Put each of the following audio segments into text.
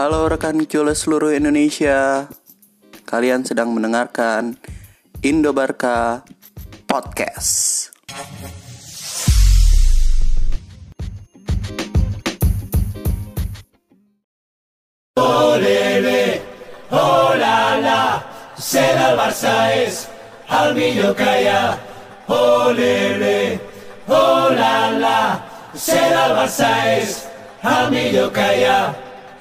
Halo rekan Cule seluruh Indonesia Kalian sedang mendengarkan Indo Barca Podcast Ser el Barça és el millor que hi ha. Olele, oh la la. Ser el Barça és el millor que hi ha.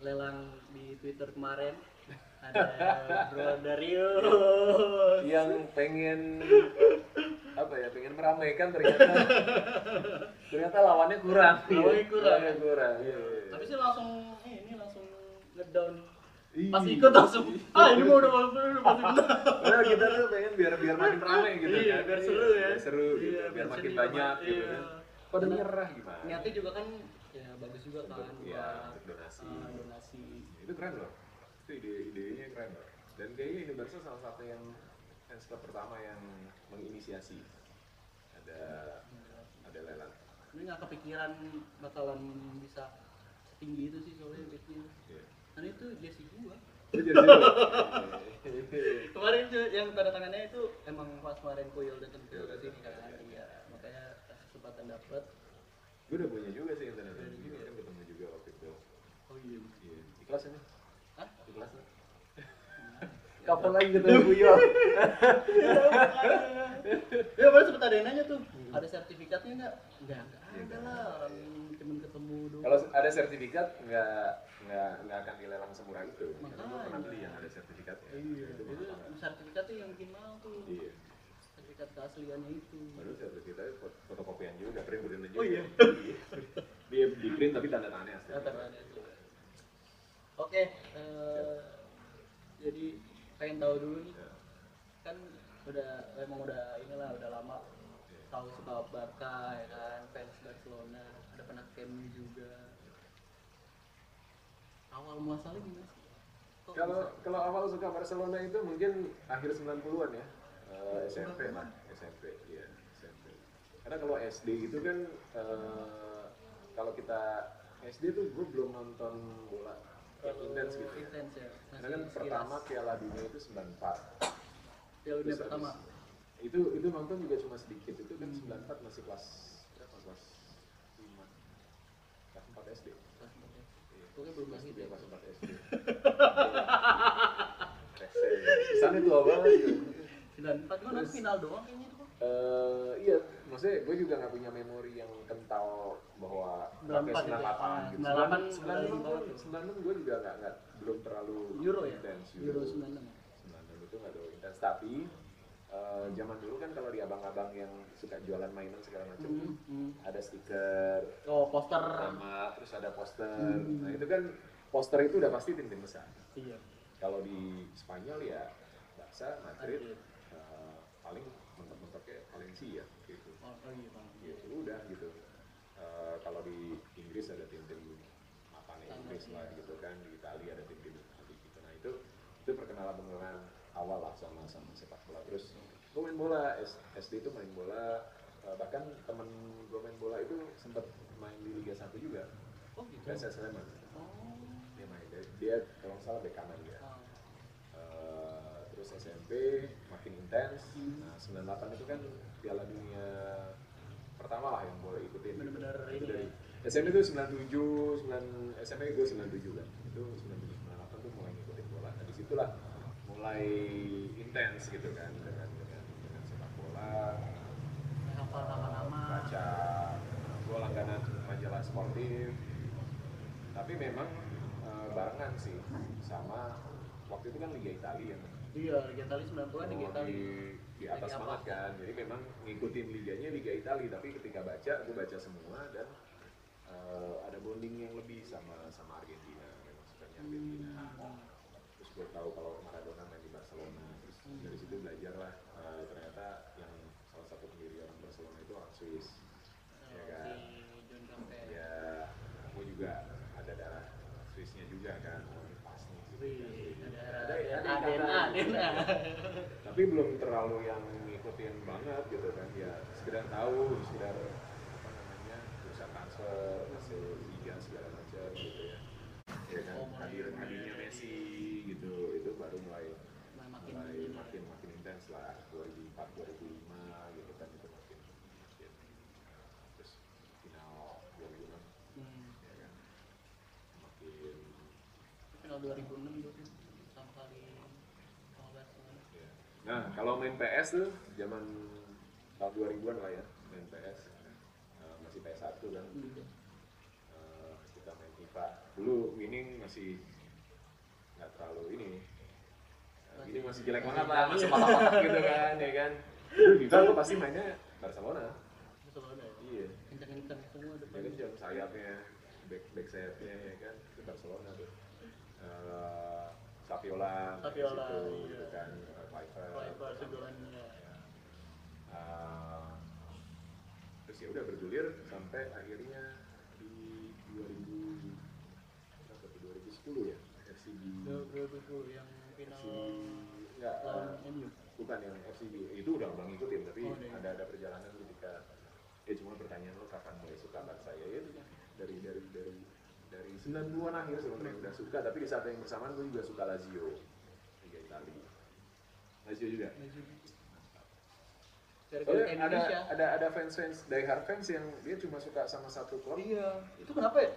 lelang di Twitter kemarin. Ada Bro Darius. yang pengen apa ya pengen meramaikan ternyata ternyata lawannya kurang Lawannya kurang. Lawannya kurang iya, iya, iya. Tapi sih langsung ini langsung ngedown. Pas ikut langsung, ah ini mau udah masuk, udah masuk. Padahal kita tuh pengen biar biar makin ramai gitu Iya, kan biar seru ya. biar seru gitu Iya, biar biar makin banyak iya. gitu kan pada nyerah gimana Niatnya juga kan ya bagus juga kan Iya, buat untuk donasi. eh, donasi. itu keren loh itu ide idenya keren loh dan kayaknya ini Barca salah satu yang fans club pertama yang menginisiasi ada ada lelang Ini nggak kepikiran bakalan bisa setinggi itu sih soalnya bednya. Iya. Dan itu jersey gua. Dulu. kemarin tuh yang tanda tangannya itu emang pas kemarin Koyol datang ke sini kan iya. makanya kesempatan dapet gue udah punya juga sih internet. Juga juga. kan ketemu juga waktu itu. Oh iya. Iya. Ikhlas ini? Hah? ikhlas lah. Kapan lagi ketemu Buyo ya baru sempet ada yang nanya tuh. Ada sertifikatnya nggak? Nggak nggak ada lah. cuman ketemu doang. Kalau ada sertifikat nggak nggak nggak akan dilelang semurah itu. Karena gue Makanya. pernah beli yang ada sertifikatnya. Iya itu sertifikatnya yang bikin mahal tuh. Iya sertifikat keasliannya itu. Baru sertifikatnya fot- fotokopian juga print print juga Oh, iya. dia di print tapi tanda tangannya asli. Tanda tangannya itu. oke eh, jadi pengen tahu dulu nih. Ya. kan udah emang udah inilah udah lama tahu suka Barca ya kan fans Barcelona ada pernah ke MU juga. Awal muasalnya gimana sih? Kalau kalau awal suka Barcelona itu mungkin akhir 90-an ya SMP lah, SMP, iya SMP. Karena kalau SD itu kan uh, kalau kita SD tuh gue belum nonton bola yang intens gitu. Intens ya. Karena kan pertama Piala Dunia itu 94. Piala Dunia pertama. Habis, itu itu nonton juga cuma sedikit itu kan hmm. 94 masih kelas berapa ya, kelas 5 kelas 4 SD. Kelas SD. Iya. Pokoknya belum lagi dia kelas 4 SD. Sana itu apa? 94 gue nonton final doang kayaknya itu uh, iya maksudnya gue juga gak punya memori yang kental bahwa pakai 98 gitu. 98 96 gue juga gak, nggak belum terlalu Euro ya? intense, gitu. Euro, Euro 96 96 itu nggak terlalu intens. Tapi uh, zaman dulu kan kalau di abang-abang yang suka jualan mainan segala macam mm -hmm. ada stiker oh poster. sama terus ada poster. Mm -hmm. nah hmm. itu kan poster itu udah pasti tim-tim besar. Iya. Kalau di Spanyol ya Barca Madrid paling mentok-mentoknya Valencia gitu. oh, oh iya Gitu udah gitu. Eh, kalau di Inggris ada tim-tim Sama, Inggris lah gitu kan, di Italia ada tim-tim seperti gitu. Nah itu itu perkenalan pengenalan awal lah sama sama sepak bola. Terus gue main bola SD itu main bola eh, bahkan temen gue main bola itu sempat main di Liga 1 juga. oh gitu PSS Sleman. oh Dia main dia, dia kalau nggak salah bek kanan dia. Ah. Eh, terus SMP intens. Nah, 98 itu kan Piala Dunia pertama lah yang boleh ikutin. Bener-bener Itu ini dari ya. SMP itu 97, 9 SMP gue 97 kan. Itu 97 98 tuh mulai ngikutin bola. Nah, di situlah mulai intens gitu kan dengan dengan dengan sepak bola. hafal nama-nama Baca gue langganan majalah sportif. Tapi memang eh, barengan sih sama waktu itu kan Liga Italia iya Liga Italia 90 an Liga Oh, Italia. di, di atas apa? banget kan. Jadi memang ngikutin liganya Liga Italia tapi ketika baca gue baca semua dan eh, ada bonding yang lebih sama sama Argentina memang sukanya Argentina. Terus gue tahu kalau Maradona main di Barcelona terus dari situ belajar lah eh, ternyata yang salah satu pendiri orang Barcelona itu orang Swiss ya kan si John Campbell ya aku juga ada darah Swissnya juga kan oh, ini pas nih gitu Wih, kan. ada Ada- ada ada ADN ikatan. ADN tapi belum terlalu yang ngikutin banget gitu kan. Ya sekedar tahu sekedar apa namanya urusan transfer hasil liga segala macam gitu ya. Ya kan Oh, hadir hadirnya Messi gitu itu baru mulai makin mulai makin makin intens lah. 2004 2005 gitu kan itu makin makin terus final 2006 hmm. ya kan makin final 2006 tuh sama kali sama Barcelona Ya. Nah, kalau main PS tuh zaman tahun 2000-an lah ya, main PS. Eh, masih PS1 kan. Eh, kita main FIFA. Dulu winning masih nggak terlalu ini. Eh, winning masih jelek banget lah, masih malah gitu kan, ya kan. Dulu FIFA tuh pasti mainnya Barcelona. Barcelona ya Iya. kencang-kencang semua Ya depan kan jam sayapnya, back back sayapnya ya kan, itu Barcelona tuh. Eh, Saviola, Saviola, iya. gitu kan, eh, sebelannya Uh, terus ya udah bergulir sampai akhirnya di 2000 berapa tuh 2010 ya FCB 2020 yang final FCB enggak lawan uh, MU bukan yang FCB itu udah udah ngikutin tapi Oh, udah. ada ada perjalanan ketika ya cuma pertanyaan lo kapan mulai suka Barca ya itu dari dari dari dari 90-an akhir sebenarnya udah suka tapi di saat yang bersamaan gue juga suka Lazio Liga Italia Lazio juga. Dari Soalnya ada Indonesia ada ada fans fans die hard fans yang dia cuma suka sama satu klub. iya. Itu kenapa ya?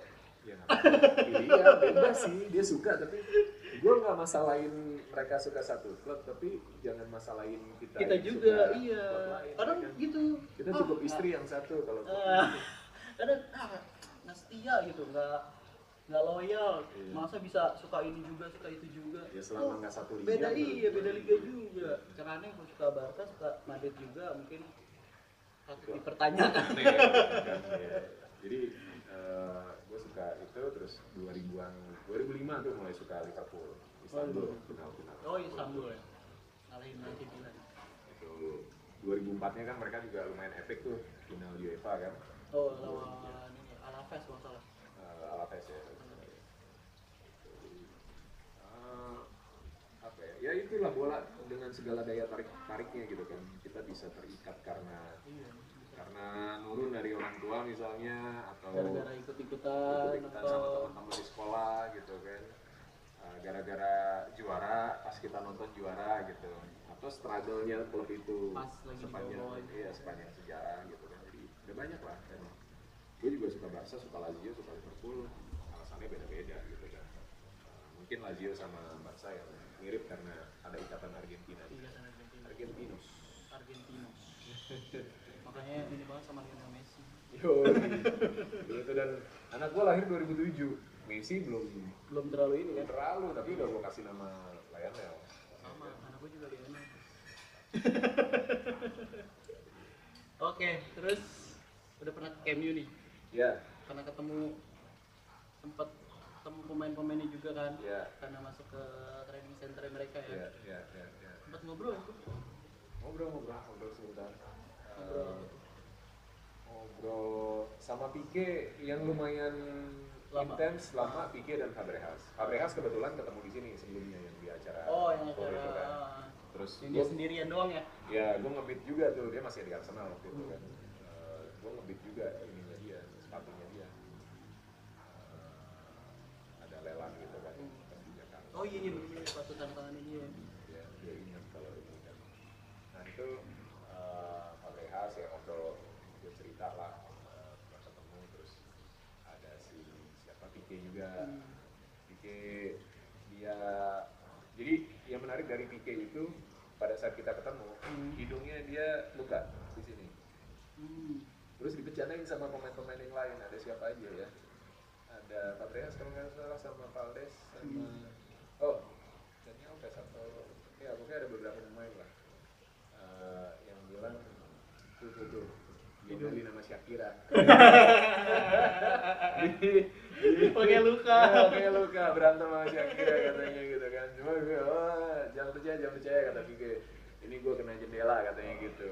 Ya apa-apa. Iya bebas sih. Dia suka tapi gue nggak masalahin mereka suka satu klub tapi jangan masalahin kita. kita yang juga suka iya. kadang ya kan? gitu. Kita Ah, cukup istri yang satu kalau ah, kadang ah nggak setia gitu nggak nggak loyal. Iya. masa bisa suka ini juga suka itu juga? Ya selama Oh, nggak satu liga. beda iya beda liga juga. Caranya gue suka Barca suka Madrid juga mungkin patut dipertanyakan. Aneh, kan, ya. Jadi gue suka itu terus 2000-an 2005 tuh mulai suka Liverpool. Istanbul Oh, final final. oh Istanbul ya? Ngalahin AC Milan. Itu 2004 nya kan mereka juga lumayan epic tuh final UEFA kan. Oh lawan ini Alaves kalau nggak salah ya. Eh, apa ya? Ya itulah bola dengan segala daya tarik tariknya gitu kan. Kita bisa terikat karena iya. karena nurun dari orang tua misalnya atau gara-gara ikut-ikutan ikut-ikutan atau sama teman-teman di sekolah gitu kan. Uh, gara-gara juara pas kita nonton juara gitu. Atau struggle-nya klub itu Pas lagi di sepanjang iya sepanjang sejarah gitu kan. Jadi udah banyak lah kan gue juga suka Barca suka Lazio suka Liverpool alasannya beda-beda gitu kan Uh, mungkin Lazio sama Barca yang mirip karena ada ikatan Argentina Iya, kan Argentina. Argentinos Argentina. Makanya ini banget sama Lionel Messi. Yo, gitu dan anak gue lahir 2007 Messi belum Belum terlalu ini kan? terlalu tapi udah gue kasih nama Lionel Sama, anak gue juga Lionel. Oke, terus udah pernah ke MU nih. ya Karena ketemu sempat ketemu pemain-pemainnya juga kan. ya Karena masuk ke training center mereka ya ya. ya ya, ya. Sempat ngobrol itu. ngobrol ngobrol ngobrol sebentar Ngobrol. Eh, ngobrol sama Pique yang lumayan Lama. intens lama Pique dan Fabregas Fabregas kebetulan ketemu di sini sebelumnya yang di acara Oh, yang acara itu kan. terus yang gua- dia sendirian doang ya. ya gue ngebit juga tuh dia masih di Arsenal waktu itu kan Eh, gue ngebit juga ininya dia sepatunya dia Eh, ada lelang gitu kan kan di Jakarta Oh iya iya bener sepatu tanda tangan ini ya. dia dia ingat kalau ini kan nah itu uh, Fabregas ya ngobrol gue cerita lah uh, ketemu terus ada si siapa Pique juga Hmm. Pique dia jadi yang menarik dari Pique itu pada saat kita ketemu Hmm. hidungnya dia luka di sini Hmm. terus dibicarain sama pemain-pemain yang lain ada siapa aja ya ada Fabregas kalau nggak salah sama Valdes sama oh Daniel Alves atau ya pokoknya ada beberapa pemain lah. Eh, yang bilang tuh tuh tuh diomelin sama Shakira. Pakai luka. Ya, kayak luka berantem sama Shakira katanya gitu kan. Cuma gue oh, jangan percaya jangan percaya kata Vige ini gue kena jendela katanya gitu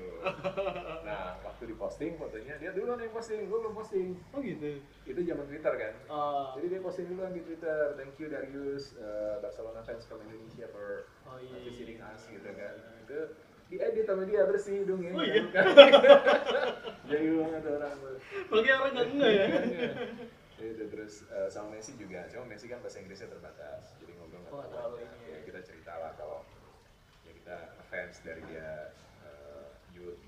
nah waktu diposting fotonya dia duluan yang posting gue belum posting Oh gitu. itu zaman Twitter kan Oh. jadi dia posting duluan di Twitter thank you Darius uh, Barcelona fans from Indonesia for Oh, iya, iya, visiting iya. us gitu kan itu diedit sama dia bersih dong ya Oh, iya? jadi banget orang Pakai orang nggak enggak ya? itu terus eh, sama Messi juga cuma Messi kan bahasa Inggrisnya terbatas jadi ngobrol nggak Oh, terlalu terlalu ini ya ya. kita cerita lah kalau ya kita fans dari dia eh, youth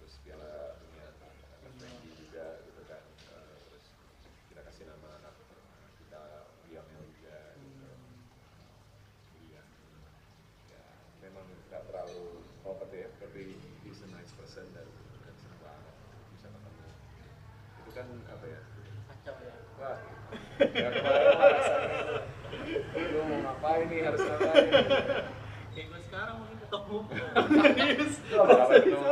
terus piala dunia Messi juga gitu kan Eh, terus kita kasih nama anak kita Lionel juga gitu. Jadi ya, memang nggak terlalu ya tapi he's a nice person dan, dan senang banget bisa ketemu itu kan apa ya Kacau ya. Wah, ya kemarin lu mau ngapain nih harus ngapain?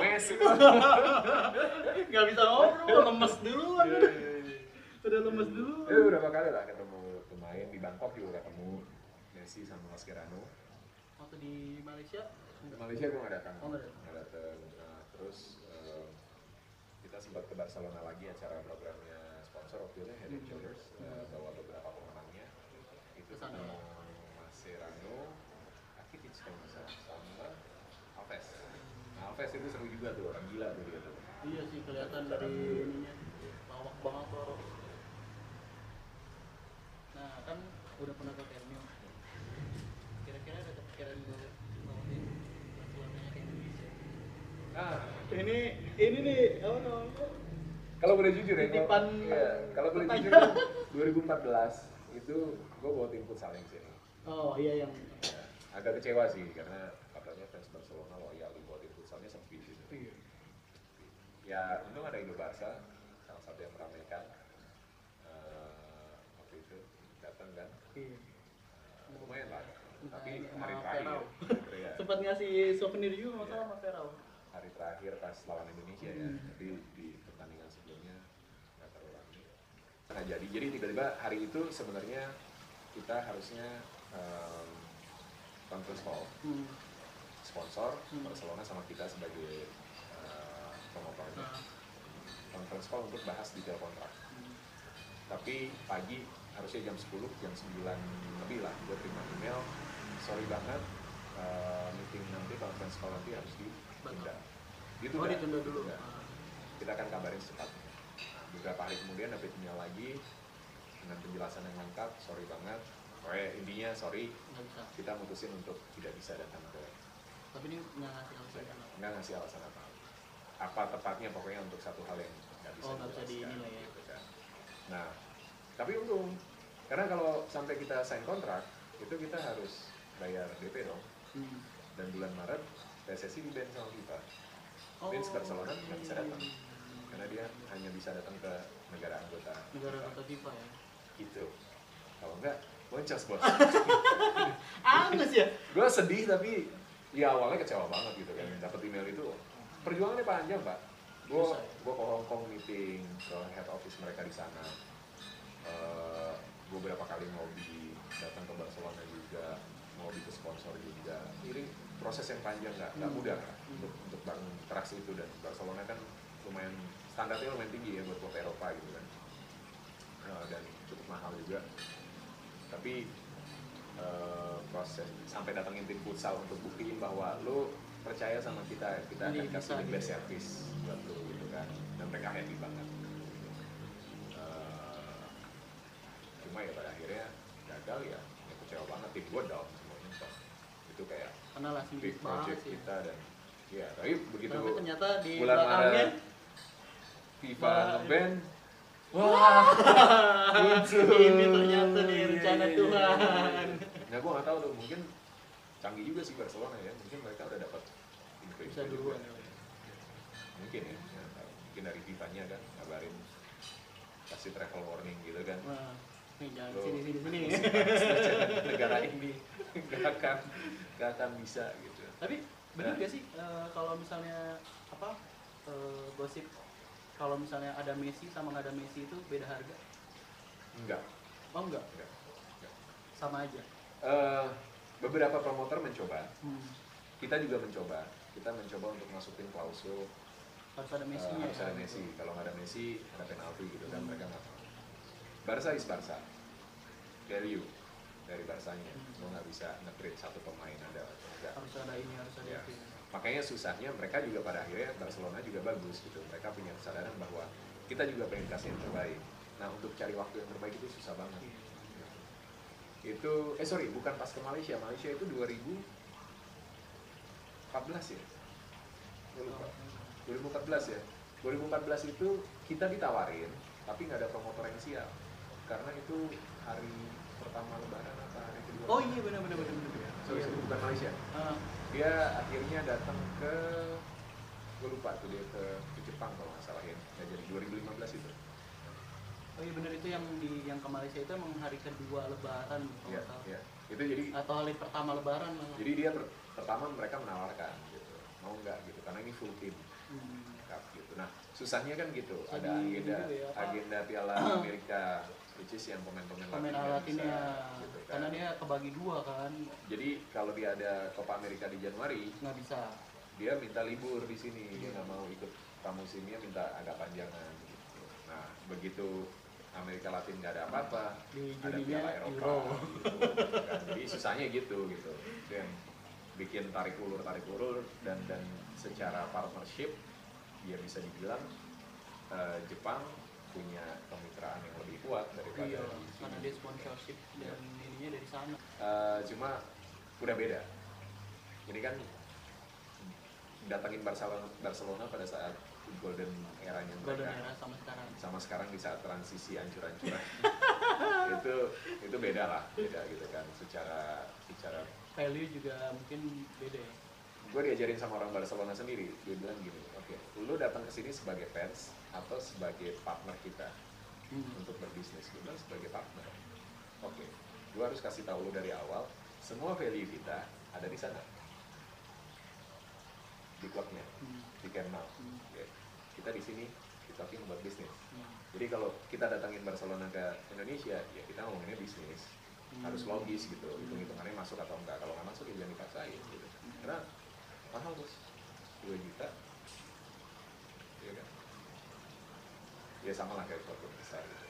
Messi? Gak bisa ngobrol, lemes duluan. Iya, iya, iya. Udah lemes dulu. Eh berapa kali lah ketemu pemain di Bangkok juga ketemu Messi sama Mascherano. Waktu di Malaysia. Di Malaysia gue nggak datang. Oh, nggak datang. Nah, terus kita sempat ke Barcelona lagi acara programnya sponsor waktu itu Head and Shoulders eh, bawa beberapa pemenangnya. Itu Ke sana ketemu ya? Mascherano, Rakitic kalau nggak salah, sama Alves. Alves itu seru juga tuh orang gila tuh dia tuh. Iya sih kelihatan dari ininya. Lawak banget tuh. Nah kan udah pernah ke Nou. Kira-kira ada kepikiran buat bawain Barcelonanya ke Indonesia. Nah, Ini ini nih apa namanya? kalau boleh jujur ya, kalau, iya, kalau boleh jujur pertanyaan. 2014 itu gue bawa tim futsal yang sini. Oh iya yang Ya, agak kecewa sih karena katanya fans Barcelona loyal di buat tim futsalnya sepi gitu. Iya. Ya untung ada Indo Barca, salah satu yang meramaikan Eh, waktu itu datang kan. Iya. Eh, lumayan lah. Tapi hari terakhir, ya, Sempat ngasih souvenir juga masalah sama Ferrao. hari terakhir pas lawan Indonesia ya, Hmm. tapi di pertandingan sebelumnya nggak terlalu ramai. Nggak jadi. Jadi tiba-tiba hari itu sebenarnya kita harusnya em, conference call Hmm. sponsor Hmm. Barcelona sama kita sebagai Nah. conference call untuk bahas detail kontrak. Tapi pagi harusnya jam 10, jam 9 lebih lah gue terima email. Sorry banget, eh, meeting nanti conference call nanti harus ditunda. Gitu Oh ditunda dulu. Ah. Kita akan kabarin secepatnya. Nah, beberapa hari kemudian dapat email lagi dengan penjelasan yang lengkap. Sorry banget. Pokoknya intinya sorry kita mutusin untuk tidak bisa datang ke Tapi ini nggak ngasih alasan kenapa. nggak ngasih alasan apa apa tepatnya pokoknya untuk satu hal yang nggak bisa Oh, bisa dinilai ya. gitu kan. nah tapi untung karena kalau sampai kita sign kontrak itu kita harus bayar DP dong Hmm. dan bulan Maret PSSI di ban sama FIFA Oh. Vince Barcelona nggak bisa datang karena dia hanya bisa datang ke negara anggota Negara kota FIFA ya. gitu kalau enggak boncos bos Angus ya. gue sedih tapi ya awalnya kecewa banget gitu kan dapat email itu perjuangannya panjang pak. Gue ya? gue ke Hong Kong meeting ke head office mereka di sana. Eh, gue berapa kali ngobi datang ke Barcelona juga ngobi ke sponsor juga. Ini proses yang panjang nggak nggak Hmm. mudah kan untuk untuk bangun trust itu. Dan Barcelona kan lumayan standarnya lumayan tinggi ya buat klub Eropa gitu kan. Eh, dan cukup mahal juga. Tapi eh, proses sampai datangin tim futsal untuk buktiin bahwa lo percaya sama kita kita akan bisa kasih best ya. service buat lo gitu kan dan mereka happy banget Eh, cuma ya pada akhirnya gagal ya, ya kecewa banget tim gue down semuanya itu kayak Karena last big project sih. kita dan ya tapi begitu Tapi ternyata di bulan Maret FIFA Wah, ngeband wah muncul. ini ternyata nih rencana Iya, iya, Tuhan. Nah, gue nggak tahu tuh, mungkin canggih juga sih Barcelona ya. Mungkin mereka udah dapat Bisa duluan ya. Mungkin ya, tahu. mungkin dari FIFA-nya kan ngabarin kasih travel warning gitu kan. Wah, nih jangan sini sini sini. negara ini nggak akan nggak akan bisa gitu. Tapi benar Nah. gak sih eh, kalau misalnya apa eh, gosip kalau misalnya ada Messi sama nggak ada Messi itu beda harga enggak oh enggak enggak, enggak. sama aja Eh, beberapa promotor mencoba hmm. kita juga mencoba kita mencoba untuk masukin klausul. Harus ada eh, Messi harus ada Messi. Kalau nggak ada Messi ada penalti gitu kan mereka nggak mau Barca is Barca. Value dari Barsanya Hmm. lo nggak bisa nge-trade satu pemain ada atau enggak. Harus ada ini harus ada Ya. itu makanya susahnya mereka juga pada akhirnya Barcelona juga bagus gitu. Mereka punya kesadaran bahwa kita juga pengen kasih yang terbaik. Nah untuk cari waktu yang terbaik itu susah banget. Iya. itu eh sorry bukan pas ke Malaysia. Malaysia itu 2014 ya? lupa. 2014 ya? 2014 itu kita ditawarin tapi nggak ada promotor yang siap. Karena itu hari pertama lebaran apa hari kedua? Oh iya benar benar benar benar sorry, sorry, bukan Malaysia. Ah, dia akhirnya datang ke gue lupa tuh dia ke, ke Jepang kalau nggak salah ya. Nggak jadi 2015 itu. Oh iya benar itu yang di yang ke Malaysia itu emang hari kedua lebaran kalau Iya, salah. iya. itu jadi atau hari pertama lebaran malah jadi dia per- pertama mereka menawarkan gitu mau nggak gitu karena ini full team Hmm. Cup gitu nah susahnya kan gitu Jadi ada agenda gitu ya, agenda Piala Amerika which is yang pemain-pemain pemain Latinnya bisa, gitu kan. karena dia kebagi dua kan jadi kalau dia ada Copa Amerika di Januari nggak bisa dia minta libur di sini dia nggak mau ikut pramusimnya minta agak panjangan gitu. nah begitu Amerika Latin nggak ada apa-apa ada Piala Eropa Euro. gitu, kan. jadi susahnya gitu gitu itu yang bikin tarik ulur tarik ulur dan dan secara partnership ya bisa dibilang eh, Jepang punya kemitraan yang lebih kuat daripada iya di sini. karena dia sponsorship Iya. dan ininya dari sana Eh, cuma udah beda. Ini kan datangin Barcelona, Barcelona pada saat golden eranya golden mereka era sama sekarang sama sekarang di saat transisi ancur-ancuran itu itu beda lah beda gitu kan secara secara value juga mungkin beda ya gue diajarin sama orang Barcelona sendiri dia bilang gini oke lu datang ke sini sebagai fans atau sebagai partner kita Hmm. untuk berbisnis gue bilang sebagai partner oke gue harus kasih tahu lu dari awal semua value kita ada di sana di klubnya Hmm. di Nou Hmm. Oke. kita di sini kita talking buat bisnis Hmm. jadi kalau kita datangin Barcelona ke Indonesia ya kita ngomonginnya bisnis. Harus logis gitu hitung hitungannya masuk atau enggak. Kalau nggak masuk ya jangan dipaksain gitu. Karena mahal bos. 2 juta. Ya kan? Ya sama lah kayak klub besar gitu.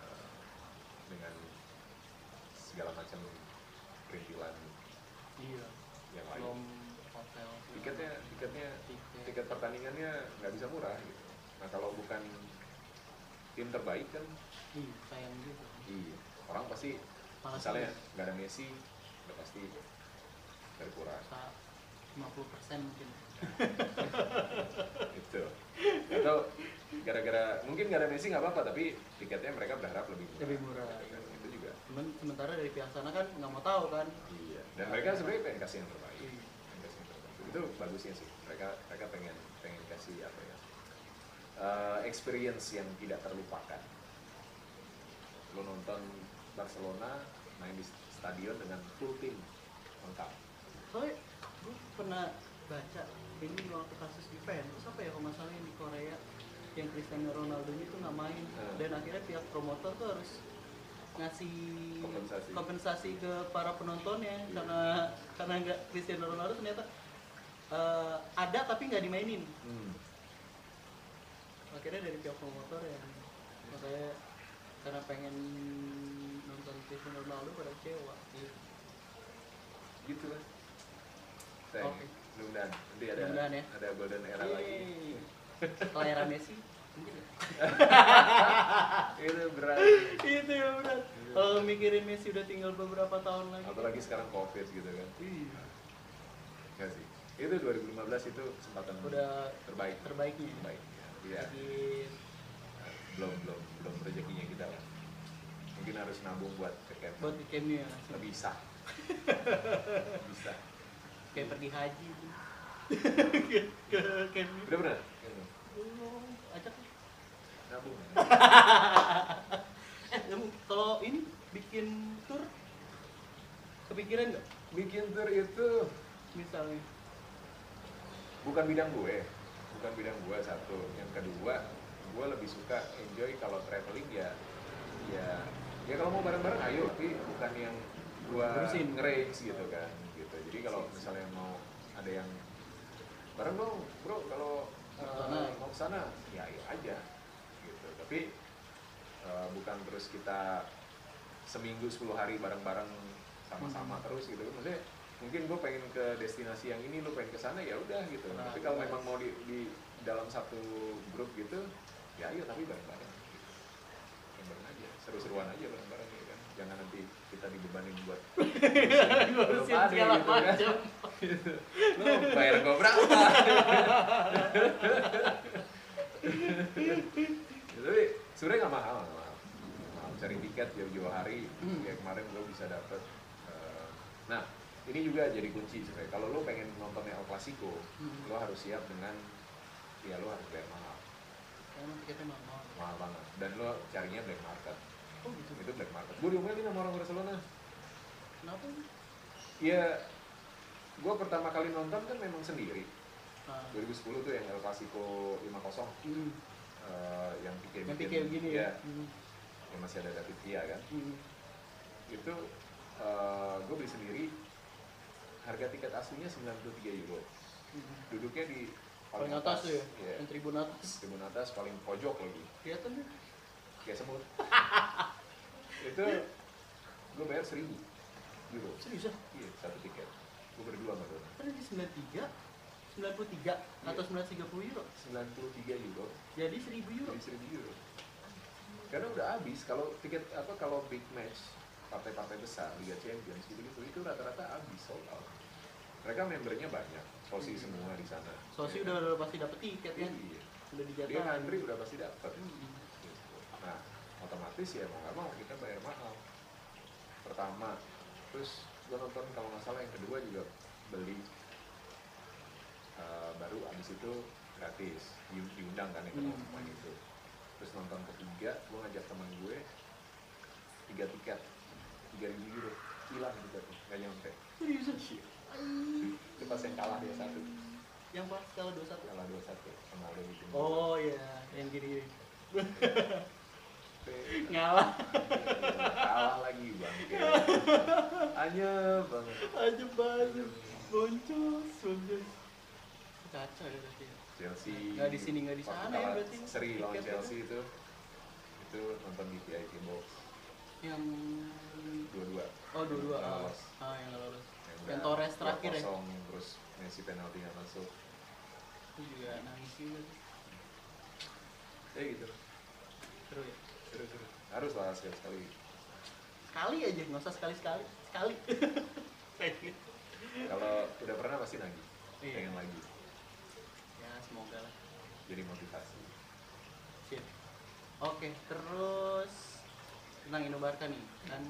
Eh, dengan segala macam perintilan iya. yang lain. Belum hotel tiketnya tiketnya tiket. tiket pertandingannya nggak bisa murah gitu. Nah kalau bukan tim terbaik kan Ih, sayang juga. Iya. Orang pasti Malah misalnya nggak ada Messi udah pasti berkurang bisa 50% mungkin. Gitu. Atau gara-gara mungkin ada Messi nggak apa-apa tapi tiketnya mereka berharap lebih murah, Lebih murah, Gitu kan. itu juga. Cuman sementara dari pihak sana kan nggak mau tahu kan. Iya dan mereka sebenarnya pengen kasih yang terbaik. Iya. Pengen kasih yang terbaik. itu bagusnya sih. Mereka mereka pengen pengen kasih apa ya? Eh, experience yang tidak terlupakan. Lo nonton Barcelona main di stadion dengan full tim lengkap soalnya gue pernah baca ini waktu kasus di Juventus apa ya kalau masalahnya di Korea yang Cristiano Ronaldo itu nggak main Hmm. dan akhirnya pihak promotor tuh harus ngasih Kompensasi. kompensasi ke para penontonnya karena karena nggak Cristiano Ronaldo ternyata eh, ada tapi nggak dimainin hmm. akhirnya dari pihak promotor yang makanya karena pengen Cristiano Ronaldo pada kecewa gitu lah sayang. Oke. mudah-mudahan nanti ada ya. ada golden era lagi. Setelah era Messi ya? itu berat. Itu ya benar kalau mikirin Messi udah tinggal beberapa tahun lagi. Apalagi sekarang covid gitu kan. Iya. Enggak sih. Itu 2015 itu kesempatan udah terbaik. terbaiknya terbaik ya lagi belum belum belum rezekinya kita lah mungkin harus nabung buat ke camp buat di campnya lebih sah. Bisa kayak pergi haji gitu. ke ke campnya udah bener Oh, ajak. Nabung eh em, kalau ini bikin tour kepikiran nggak? Bikin tour itu misalnya? Bukan bidang gue. Bukan bidang gue satu. Yang kedua gue lebih suka enjoy kalau traveling ya ya ya kalau mau bareng-bareng ayo. Tapi bukan yang gue Terusin. gitu kan gitu. Jadi kalau misalnya mau ada yang bareng dong bro kalau uh, mau ke sana ya ayo aja gitu. Tapi uh, bukan terus kita seminggu 10 hari bareng-bareng sama-sama Hmm. terus gitu. Maksudnya mungkin gue pengen ke destinasi yang ini lu pengen ke sana ya udah gitu. Nah, tapi kalau memang mau di, di dalam satu grup gitu ya ayo tapi bareng-bareng seru-seruan aja bareng-bareng ya kan jangan nanti kita dibebanin buat ngurusin segala gitu kan. macam lu bayar gue berapa tapi sebenarnya nggak mahal nggak mahal. Mahal. cari tiket jauh-jauh hari Hmm. kayak kemarin gue bisa dapet eh, nah ini juga jadi kunci sebenarnya kalau lo pengen nonton El Clasico Hmm. lo harus siap dengan ya lo harus bayar mahal emang tiketnya mahal mahal banget dan lo carinya black market oh gitu itu black market. Gue diomelin sama orang Barcelona. Kenapa ya gue pertama kali nonton kan memang sendiri. Ah. 2010 tuh yang El Clasico 5-0 Hmm. eh, yang Pique yang pikir begini ya, ya Hmm. yang masih ada David Villa kan? Hmm. itu gue beli sendiri. Harga tiket aslinya 93 euro. Hmm. duduknya di paling atas tuh ya? Yang tribun atas. Tribun atas paling pojok lagi. Kelihatan deh. Kayak semut itu gue bayar 1000 euro. Serius ah iya satu tiket. Gue berdua sama Dona kan di 93 93 atau 930 euro. 93 euro. Jadi 1000 euro. Jadi 1000 euro. Karena udah habis kalau tiket apa kalau big match partai-partai besar Liga Champions gitu gitu itu rata-rata habis sold out. Mereka membernya banyak sosi semua di sana. Sosi Ya udah, udah pasti dapet tiket kan iya. Udah dia dijatah ngantri udah pasti dapat Hmm. gitu. nah otomatis ya mau nggak mau kita bayar mahal. Pertama terus gue nonton kalau nggak salah yang kedua juga beli Eh, baru abis itu gratis Di- diundang kan yang ketemu Hmm. itu. Terus nonton ketiga gue ngajak teman gue tiga tiket tiga ribu euro hilang tiketnya nggak nyampe. Serius itu pas yang kalah dia satu. Yang pas kalau 21 kalah dua satu bikin oh iya yang gini Tapi ngalah. Kalah lagi bang. Hanya banget. Aja banget. Boncos boncos kacau ya berarti ya. Chelsea. Nggak di sini, nggak di sana ya berarti. seri lawan tiketnya. Chelsea itu. Itu nonton di VIP box. Yang dua-dua. Oh dua dua ah, lolos. ah yang lolos. Udah yang Torres terakhir ya? 2-0, terus Messi penalti nggak masuk. Itu juga nangis juga. Tuh. ya gitu. Seru ya seru seru harus lah sekali sekali sekali aja nggak usah sekali sekali sekali kalau udah pernah pasti lagi Iya. pengen lagi ya semoga lah jadi motivasi Sip. Oke, terus tentang Indobarka nih, kan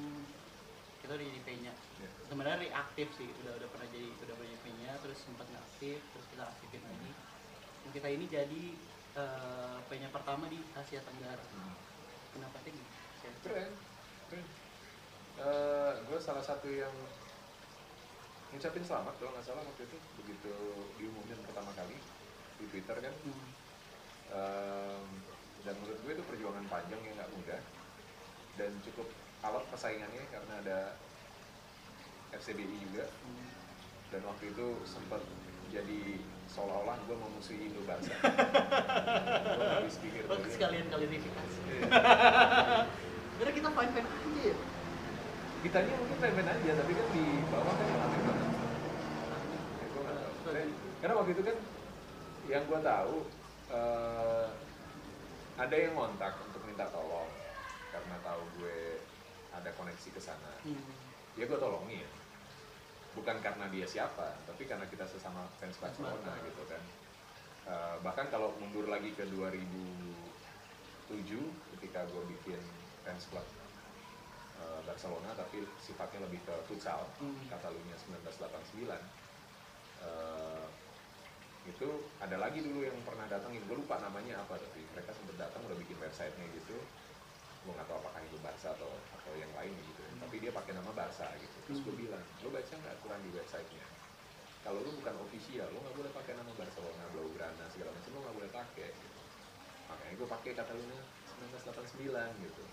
kita udah jadi P-nya. Ya. Sebenarnya reaktif sih, udah udah pernah jadi udah pernah jadi P-nya, terus sempat nggak aktif, terus kita aktifin lagi. Dan kita ini jadi eh, P-nya pertama di Asia Tenggara. Hmm. Kenapa gitu? keren keren gue salah satu yang ngucapin selamat kalau nggak salah waktu itu begitu diumumin pertama kali di Twitter kan Hmm. Ehm, dan menurut gue itu perjuangan panjang yang nggak mudah dan cukup alot persaingannya karena ada FCBI juga Hmm. dan waktu itu sempat jadi seolah-olah gue memusuhi Indo Barca gue habis pikir Oh, sekalian klarifikasi. Iya. Karena kita fine fine aja ya. Ditanya mungkin main-main aja, tapi kan di bawah kan rame banget. Ya, gua nggak tahu. Karena- waktu itu kan yang gue tahu eh, ada yang ngontak untuk minta tolong karena tahu gue ada koneksi ke sana. Hmm. Ya gue tolongin. Bukan karena dia siapa, tapi karena kita sesama fans Barcelona gitu kan. Eh, bahkan kalau mundur lagi ke 2007 ketika gue bikin fans club eh, Barcelona tapi sifatnya lebih ke futsal Hmm. Catalunya 1989 Eh, itu ada lagi dulu yang pernah datangin gue lupa namanya apa tapi mereka sempat datang udah bikin websitenya gitu gue nggak tahu apakah itu Barca atau atau yang lain gitu tapi dia pakai nama Barca gitu. Terus gue bilang lo baca nggak aturan di websitenya? Kalau lo bukan official lo nggak boleh pakai nama Barcelona Blaugrana segala macam lo nggak makanya gue pakai kata lu 1989 gitu.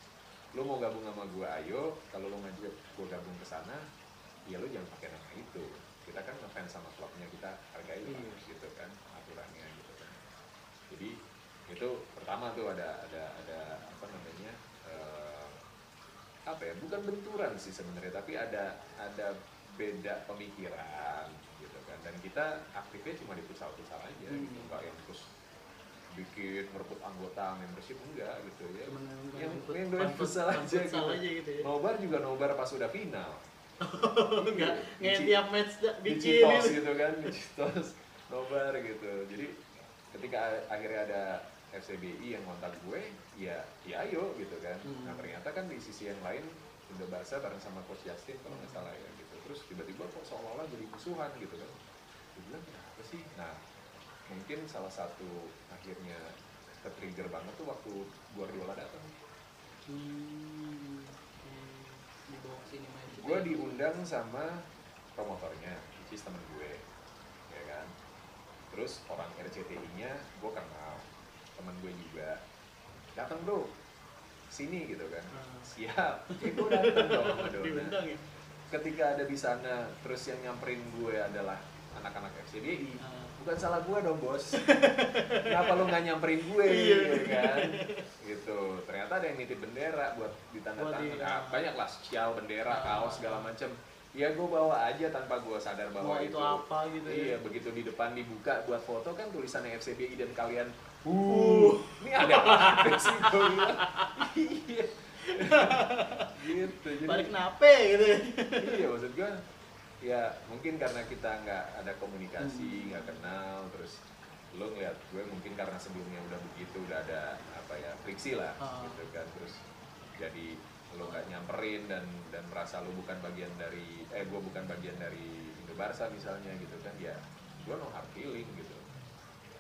Lu mau gabung sama gue ayo. Kalau lu ngajak gue gabung ke sana ya lu jangan pakai nama itu. Kita kan ngefans sama klubnya kita hargai Iya. gitu kan aturannya gitu kan. Jadi itu pertama tuh ada ada ada apa ya bukan benturan sih sebenarnya tapi ada ada beda pemikiran gitu kan dan kita aktifnya cuma di futsal-futsal aja Hmm. gitu nggak yang terus bikin merebut anggota membership enggak gitu ya Cuman yang- yang futsal fun aja gitu. aja gitu ya. nobar juga nobar pas udah final Enggak, nggak Di- tiap match bikin gitu. gitu kan di Citos nobar gitu jadi ketika akhirnya ada FCBI yang kontak gue ya ya ayo gitu kan. Hmm. nah ternyata kan di sisi yang lain Indo Barca bareng sama Coach Justin kalau nggak salah ya gitu. Terus tiba-tiba kok seolah-olah jadi musuhan gitu kan. Gue bilang kenapa sih? Nah mungkin salah satu akhirnya ke-trigger banget tuh waktu Guardiola datang. Hmm, hmm, ke gue diundang sama promotornya which is temen gue ya kan. Terus orang RCTI nya gue kenal temen gue juga datang bro sini gitu kan Hmm. siap ya gue datang dong Diundang ya. ketika ada di sana terus yang nyamperin gue adalah anak-anak FCDI Ah. bukan salah gue dong bos kenapa lu nggak nyamperin gue Iya. ya kan gitu ternyata ada yang nitip bendera buat ditanda tangan nah, banyak lah sial bendera Ah. kaos segala macem ya gue bawa aja tanpa gue sadar bahwa Bahwa itu apa gitu ya. iya begitu di depan dibuka buat foto kan tulisannya FCBI dan kalian uh. Ini ada apa? Sih gue bilang iya. Gitu jadi Balik nape gitu. Ya. iya maksud gue ya mungkin karena kita nggak ada komunikasi nggak kenal terus lo ngeliat gue mungkin karena sebelumnya udah begitu udah ada apa ya friksi lah Ah. gitu kan. Terus jadi lo nggak nyamperin dan dan merasa lo bukan bagian dari eh gue bukan bagian dari Indo Barca misalnya gitu kan ya gue no hard feeling gitu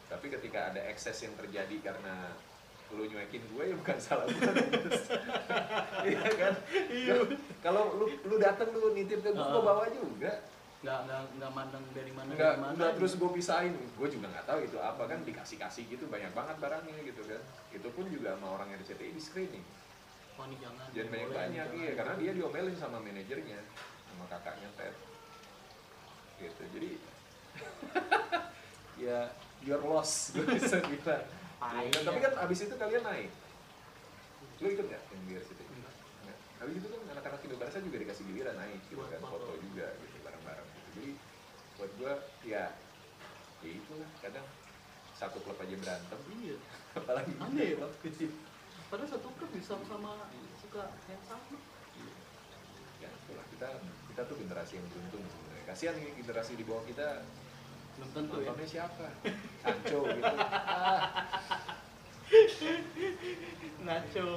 tapi ketika ada ekses yang terjadi karena lu nyuekin gue ya bukan salah gue iya kan? Kalau lu lu datang lu nitip ke gue gue Ah. bawa juga. Nggak, nggak, nggak mandang dari mana enggak dari mana. enggak terus gue pisahin. Gue juga nggak tahu itu apa kan dikasih kasih gitu banyak banget barangnya gitu kan. Itu pun juga sama orang RCTI di screening. Oh, ini jangan. jangan banyak banyak iya karena dia diomelin sama manajernya sama kakaknya Ted. Gitu. Jadi ya your loss gue bisa bilang Pahit Dan- tapi ya. kan abis itu kalian naik lu ikut nggak yang RCTI Enggak. Nggak. Habis itu kan anak-anak Indo Barca juga dikasih giliran naik gitu kan, foto. juga gitu bareng-bareng gitu. Jadi buat gua ya ya itulah kadang satu klub aja berantem, Iya. apalagi Aneh ya, kecil. Padahal satu klub bisa sama suka yang sama. Ya itulah kita kita tuh generasi yang beruntung sebenarnya. Kasihan nih generasi di bawah kita Belum tentu ya. nontonnya siapa? Sancho gitu. Ah, Nacho,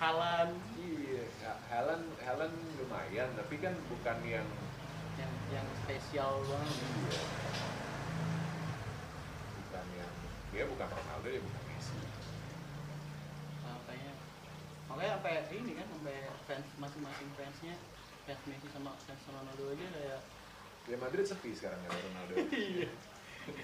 Halan, iya, Ya, Helen Helen lumayan, tapi kan bukan yang yang yang spesial banget. iya, bukan yang dia bukan Ronaldo, dia bukan Messi. Makanya makanya sampai ini kan sampai fans masing-masing fansnya fans Messi sama fans Ronaldo aja kayak Real Madrid sepi sekarang ya Ronaldo. iya.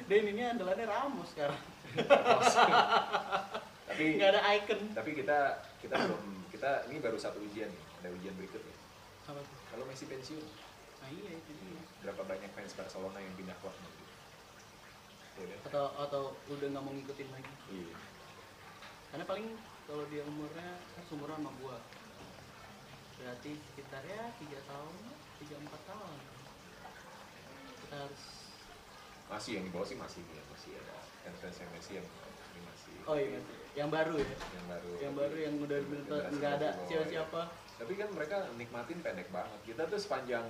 Dan ini andalannya Ramos sekarang. tapi Nggak ada icon. tapi kita kita belum kita ini baru satu ujian nih. Ada ujian berikutnya. Apa tuh? Kalau Messi pensiun, Nah iya itu dia. berapa banyak fans Barcelona yang pindah klub Madrid? Ya kan? Atau atau udah nggak mau ngikutin lagi. Iya. Karena paling kalau dia umurnya kan seumuran sama gua. Berarti sekitar ya tiga tahun, tiga empat tahun. Kita harus Masih yang di bawah sih masih nih, masih ada fans yang Messi yang ini masih. Oh iya, yang baru ya. Yang baru. Yang baru yang udah nggak ada siapa-siapa. ya. Tapi kan mereka nikmatin pendek banget. Kita tuh sepanjang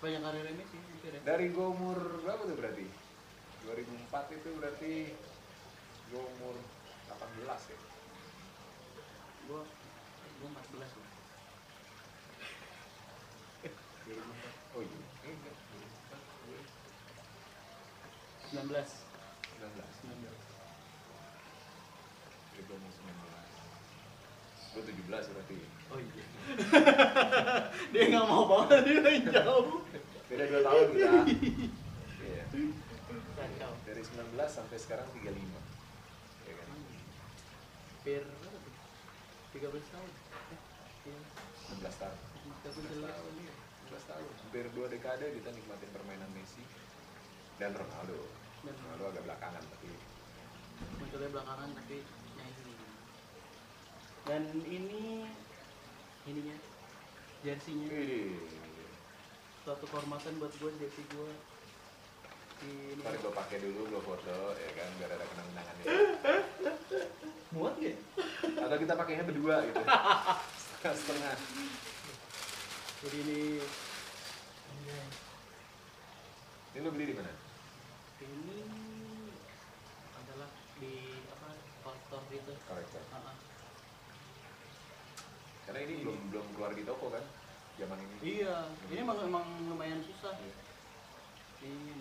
Sepanjang karir Messi hampir ya. dari gue umur berapa tuh berarti? 2004 itu berarti gue umur 18 ya. Gua gua 14 lah. 2004. Oh iya. Eh, enggak. 19. 19. 19. Jadi gue umur 19. Gue 17 berarti. Oh iya. dia nggak mau banget dia main jauh. Beda 2 tahun kita. Iya. Kacau. Dari 19 sampai sekarang 35. Ya kan? hampir berapa tuh? 13 tahun eh, iya 16 tahun 13 tahun iya 16 tahun hampir dua dekade kita nikmatin permainan Messi dan Ronaldo Dan- Ronaldo agak belakangan tapi munculnya belakangan tapi nyanyi dan ini ininya jersinya suatu kehormatan buat gue jersey gue di ini Mari gue pakai dulu, gue foto, ya kan, biar ada kenang-kenangannya. muat gak? Atau kita pakainya berdua gitu. Setengah-setengah. jadi ini Ini beli di mana? ini adalah di apa kolektor gitu Korektor. Ah, ah. Karena ini belum belum keluar di toko kan, zaman ini. iya ini emang emang lumayan susah Iya. ini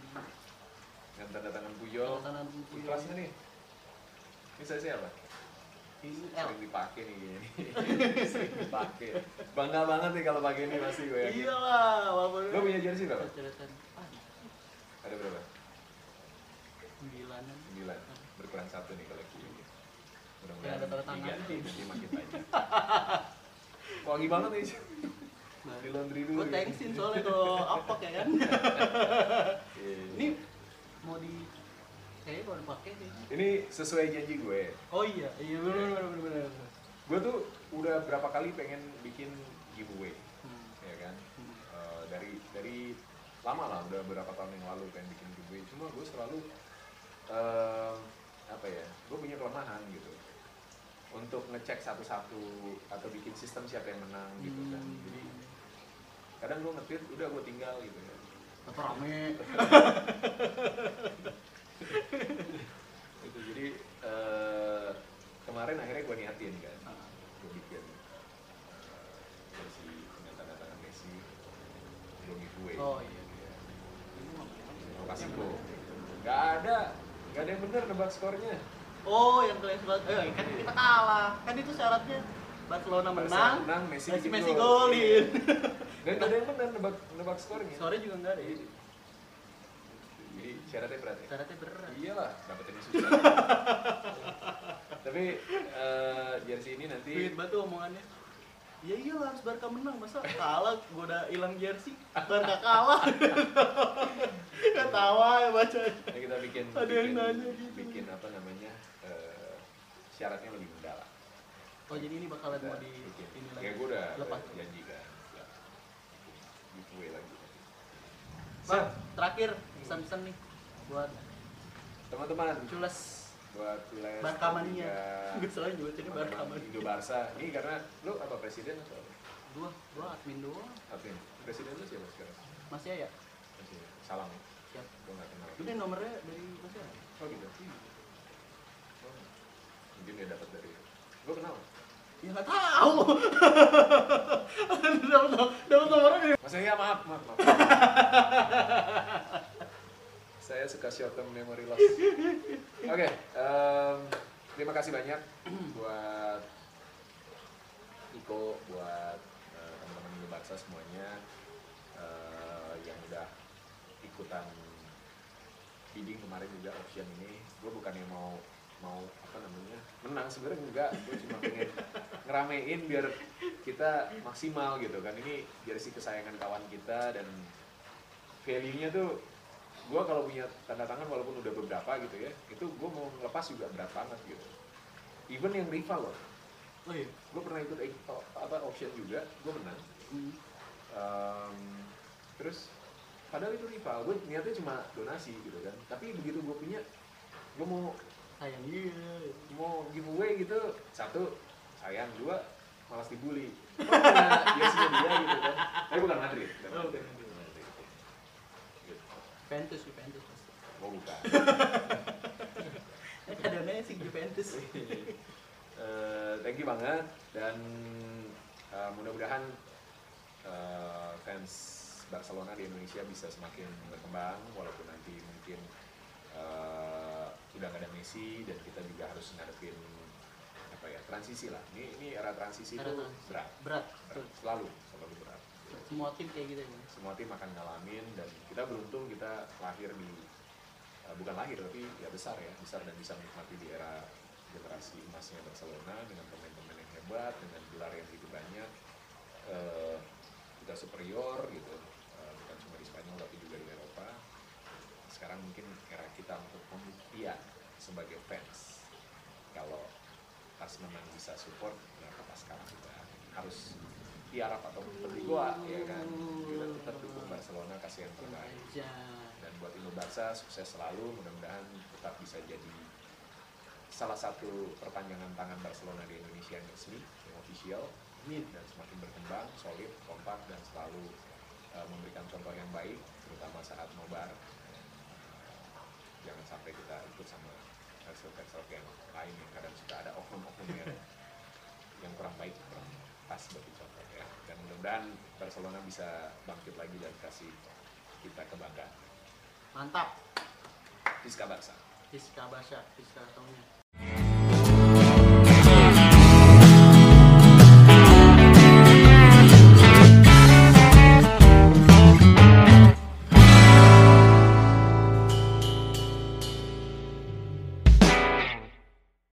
Dengan tanda tangan Puyo. Tanda tangan Puyo. Ikhlas nih. Ini saya siapa? ini L Sering dipakai nih gini. Sering dipakai. Bangga banget nih kalau pakai ini pasti gue yakin. iya lah walaupun Lo punya jersey berapa? coret-coretan ah Ada berapa? sembilanan Sembilan. Berkurang satu nih koleksi ini. Ya, ada tanda tangan. nanti makin banyak. Wangi banget nih. nah, Di laundry dulu. gue gitu. thanksin soalnya kalau apok ya kan ini mau di kayaknya baru pakai sih Ini sesuai janji gue. oh iya iya benar benar benar benar Gue tuh udah berapa kali pengen bikin giveaway, hmm. ya kan? Hmm. Eh, dari dari lama lah, udah beberapa tahun yang lalu pengen bikin giveaway. Cuma gue selalu eh, apa ya? Gue punya kelemahan gitu untuk ngecek satu-satu atau bikin sistem siapa yang menang gitu kan. Hmm. Jadi kadang gue nge-tweet udah gue tinggal gitu ya. atau rame Gitu. Jadi eh, kemarin akhirnya gue niatin kan. Ah. gue bikin uh, versi tanda tangan Messi gue giveaway Oh, iya. gue kasih go nggak ada nggak ada yang bener nebak skornya oh yang kalian sebut eh kan kita kalah. Kan itu syaratnya. Barcelona menang menang, Messi Messi, Messi gol. golin. Dan ada yang bener nebak nebak skornya sore juga enggak ada. Ya jadi syaratnya berat ya? Syaratnya berat. Iyalah dapetin susah. Tapi eh, jersey ini nanti Duit tuh omongannya. Ya iyalah harus Barca menang, masa kalah gua udah hilang jersey, Barca kalah. Ketawa ya baca. ya kita bikin Ada yang bikin, nanya gitu. bikin apa namanya syaratnya lebih mendalam Oh jadi ini bakalan mau di ini lagi. ya gue udah lepas. janji kan ya. giveaway lagi Bang, terakhir pesan-pesan nih buat teman-teman Cules buat les Barca mania. juga Gue selalu nyebutinnya Barca teman-teman mania. Indo Barca ini karena lu apa presiden atau apa? Dua, dua admin doang. admin presiden lu siapa sekarang Masih ya? masih salam Siap. gue nggak kenal Ini nomornya dari Mas ya? oh gitu. Mungkin dia dapat dari gue kenal. Ya nggak tahu. Dapat dapat nomornya Mas ya maaf maaf maaf. Saya suka short term memory loss. Oke terima kasih banyak buat Iko buat eh, teman-teman Indo Baksa semuanya eh, yang udah ikutan bidding kemarin juga option ini. Gue bukannya mau mau apa namanya menang. Sebenarnya enggak. Gue cuma pengen ngeramein biar kita maksimal gitu kan. Ini jersey kesayangan kawan kita dan value-nya tuh gue kalau punya tanda tangan walaupun udah beberapa gitu ya itu gue mau lepas juga berat banget gitu. Even yang rival loh. Oh iya. gue pernah ikut apa auction juga. Gue menang. Hmm. Em, terus padahal itu rival. Gue niatnya cuma donasi gitu kan. Tapi begitu gue punya gue mau Sayang iya. mau giveaway gitu satu sayang dua malas dibully oh, nah, jersey dia gitu kan tapi bukan Madrid bukan Oh, Madrid. Gitu. Juventus, Juventus pasti. oh bukan kadangnya sih Juventus. Eh, thank you banget dan eh, mudah-mudahan eh, fans Barcelona di Indonesia bisa semakin berkembang walaupun nanti mungkin eh, nggak ada Messi dan kita juga harus ngadepin apa ya transisi lah. Ini ini era transisi Era itu transisi. berat. Berat, berat. selalu selalu berat. Semua tim kayak gitu ya. semua tim akan ngalamin dan kita beruntung kita lahir di eh, bukan lahir tapi ya besar ya. Besar dan bisa menikmati di era generasi emas emasnya Barcelona dengan pemain-pemain yang hebat dengan gelar yang begitu banyak eh, kita superior gitu Eh, bukan cuma di Spanyol tapi juga di Eropa sekarang mungkin era kita untuk pembuktian sebagai fans. Kalau pas menang bisa support kenapa pas sekarang kita harus tiarap atau seperti gua ya kan? Kita tetap dukung Barcelona kasih yang terbaik dan buat Indo Barca sukses selalu mudah-mudahan tetap bisa jadi salah satu perpanjangan tangan Barcelona di Indonesia yang resmi yang official. Dan semakin berkembang solid kompak dan selalu uh, memberikan contoh yang baik terutama saat nobar. Jangan sampai kita ikut sama Texel-Texel yang lain yang kadang suka ada oknum-oknum yang yang kurang baik kurang pas bagi contoh ya. Dan mudah-mudahan Barcelona bisa bangkit lagi dan kasih kita kebanggaan. Mantap. Rizka Barca. Fiska Basya Fiska Tongnya